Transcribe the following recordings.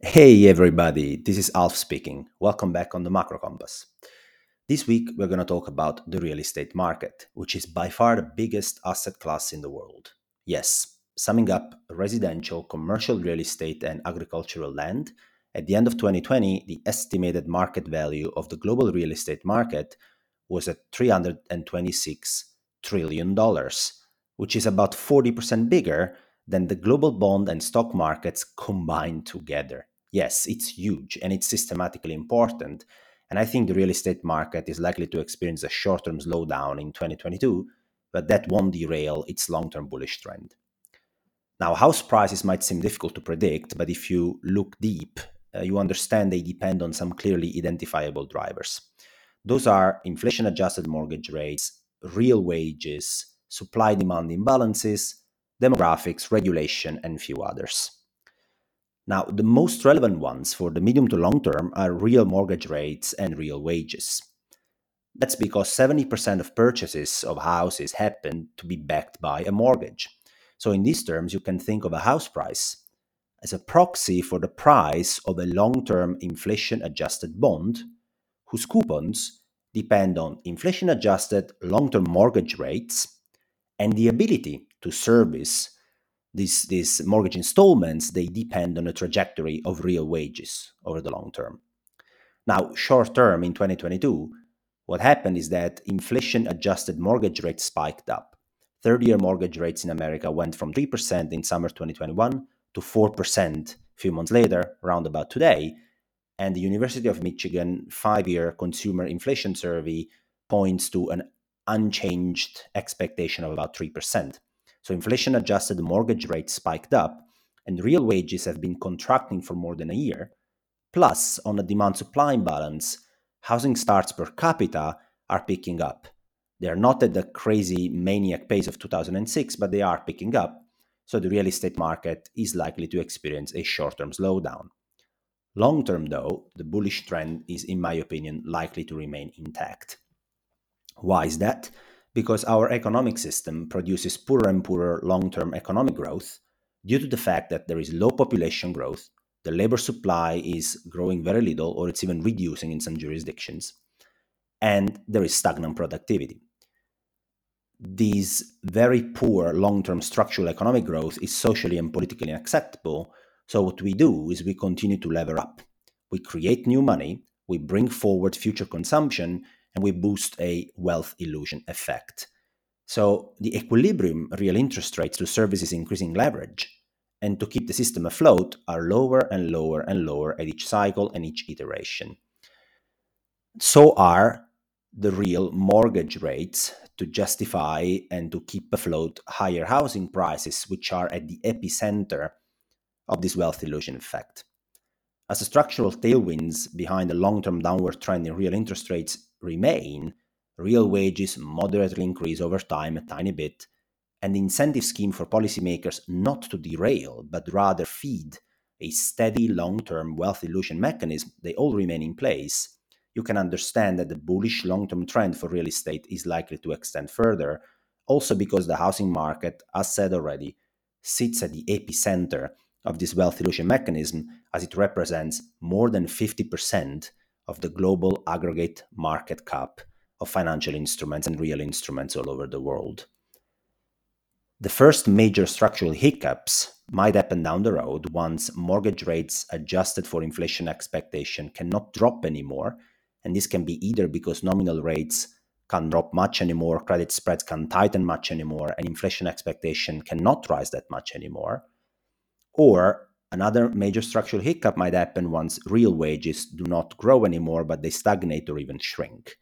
Hey everybody, this is Alf speaking. Welcome back on the Macro Compass. This week we're going to talk about the real estate market, which is by far the biggest asset class in the world. Yes, summing up residential, commercial real estate, and agricultural land, at the end of 2020, the estimated market value of the global real estate market was at $326 trillion, which is about 40% bigger than the global bond and stock markets combined together. Yes, it's huge and it's systematically important. And I think the real estate market is likely to experience a short term slowdown in 2022, but that won't derail its long term bullish trend. Now, house prices might seem difficult to predict, but if you look deep, uh, you understand they depend on some clearly identifiable drivers. Those are inflation adjusted mortgage rates, real wages, supply demand imbalances, demographics, regulation, and few others. Now, the most relevant ones for the medium to long term are real mortgage rates and real wages. That's because 70% of purchases of houses happen to be backed by a mortgage. So, in these terms, you can think of a house price as a proxy for the price of a long term inflation adjusted bond whose coupons depend on inflation adjusted long term mortgage rates and the ability to service these, these mortgage installments, they depend on the trajectory of real wages over the long term. Now, short term in 2022, what happened is that inflation adjusted mortgage rates spiked up. 30 year mortgage rates in America went from 3% in summer 2021 to 4% a few months later, around about today. And the University of Michigan five year consumer inflation survey points to an unchanged expectation of about 3%. So inflation adjusted mortgage rates spiked up, and real wages have been contracting for more than a year. Plus, on a demand supply imbalance, housing starts per capita are picking up. They are not at the crazy maniac pace of 2006, but they are picking up. So the real estate market is likely to experience a short term slowdown. Long term, though, the bullish trend is, in my opinion, likely to remain intact. Why is that? Because our economic system produces poorer and poorer long term economic growth due to the fact that there is low population growth, the labor supply is growing very little or it's even reducing in some jurisdictions, and there is stagnant productivity. This very poor long term structural economic growth is socially and politically unacceptable. So, what we do is we continue to lever up. We create new money, we bring forward future consumption, and we boost a wealth illusion effect. So the equilibrium real interest rates to services increasing leverage and to keep the system afloat are lower and lower and lower at each cycle and each iteration. So are the real mortgage rates to justify and to keep afloat higher housing prices, which are at the epicenter of this wealth illusion effect. As the structural tailwinds behind the long term downward trend in real interest rates remain, real wages moderately increase over time a tiny bit, and the incentive scheme for policymakers not to derail but rather feed a steady long term wealth illusion mechanism, they all remain in place, you can understand that the bullish long term trend for real estate is likely to extend further, also because the housing market, as said already, sits at the epicenter of this wealth illusion mechanism as it represents more than 50% of the global aggregate market cap of financial instruments and real instruments all over the world. The first major structural hiccups might happen down the road once mortgage rates adjusted for inflation expectation cannot drop anymore. And this can be either because nominal rates can't drop much anymore, credit spreads can't tighten much anymore, and inflation expectation cannot rise that much anymore. Or Another major structural hiccup might happen once real wages do not grow anymore, but they stagnate or even shrink.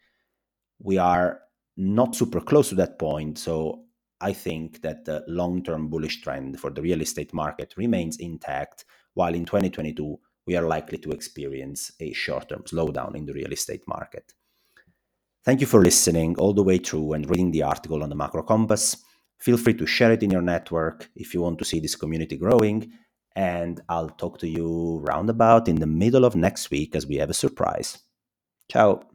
We are not super close to that point, so I think that the long term bullish trend for the real estate market remains intact, while in 2022, we are likely to experience a short term slowdown in the real estate market. Thank you for listening all the way through and reading the article on the Macro Compass. Feel free to share it in your network if you want to see this community growing and I'll talk to you roundabout in the middle of next week as we have a surprise. Ciao.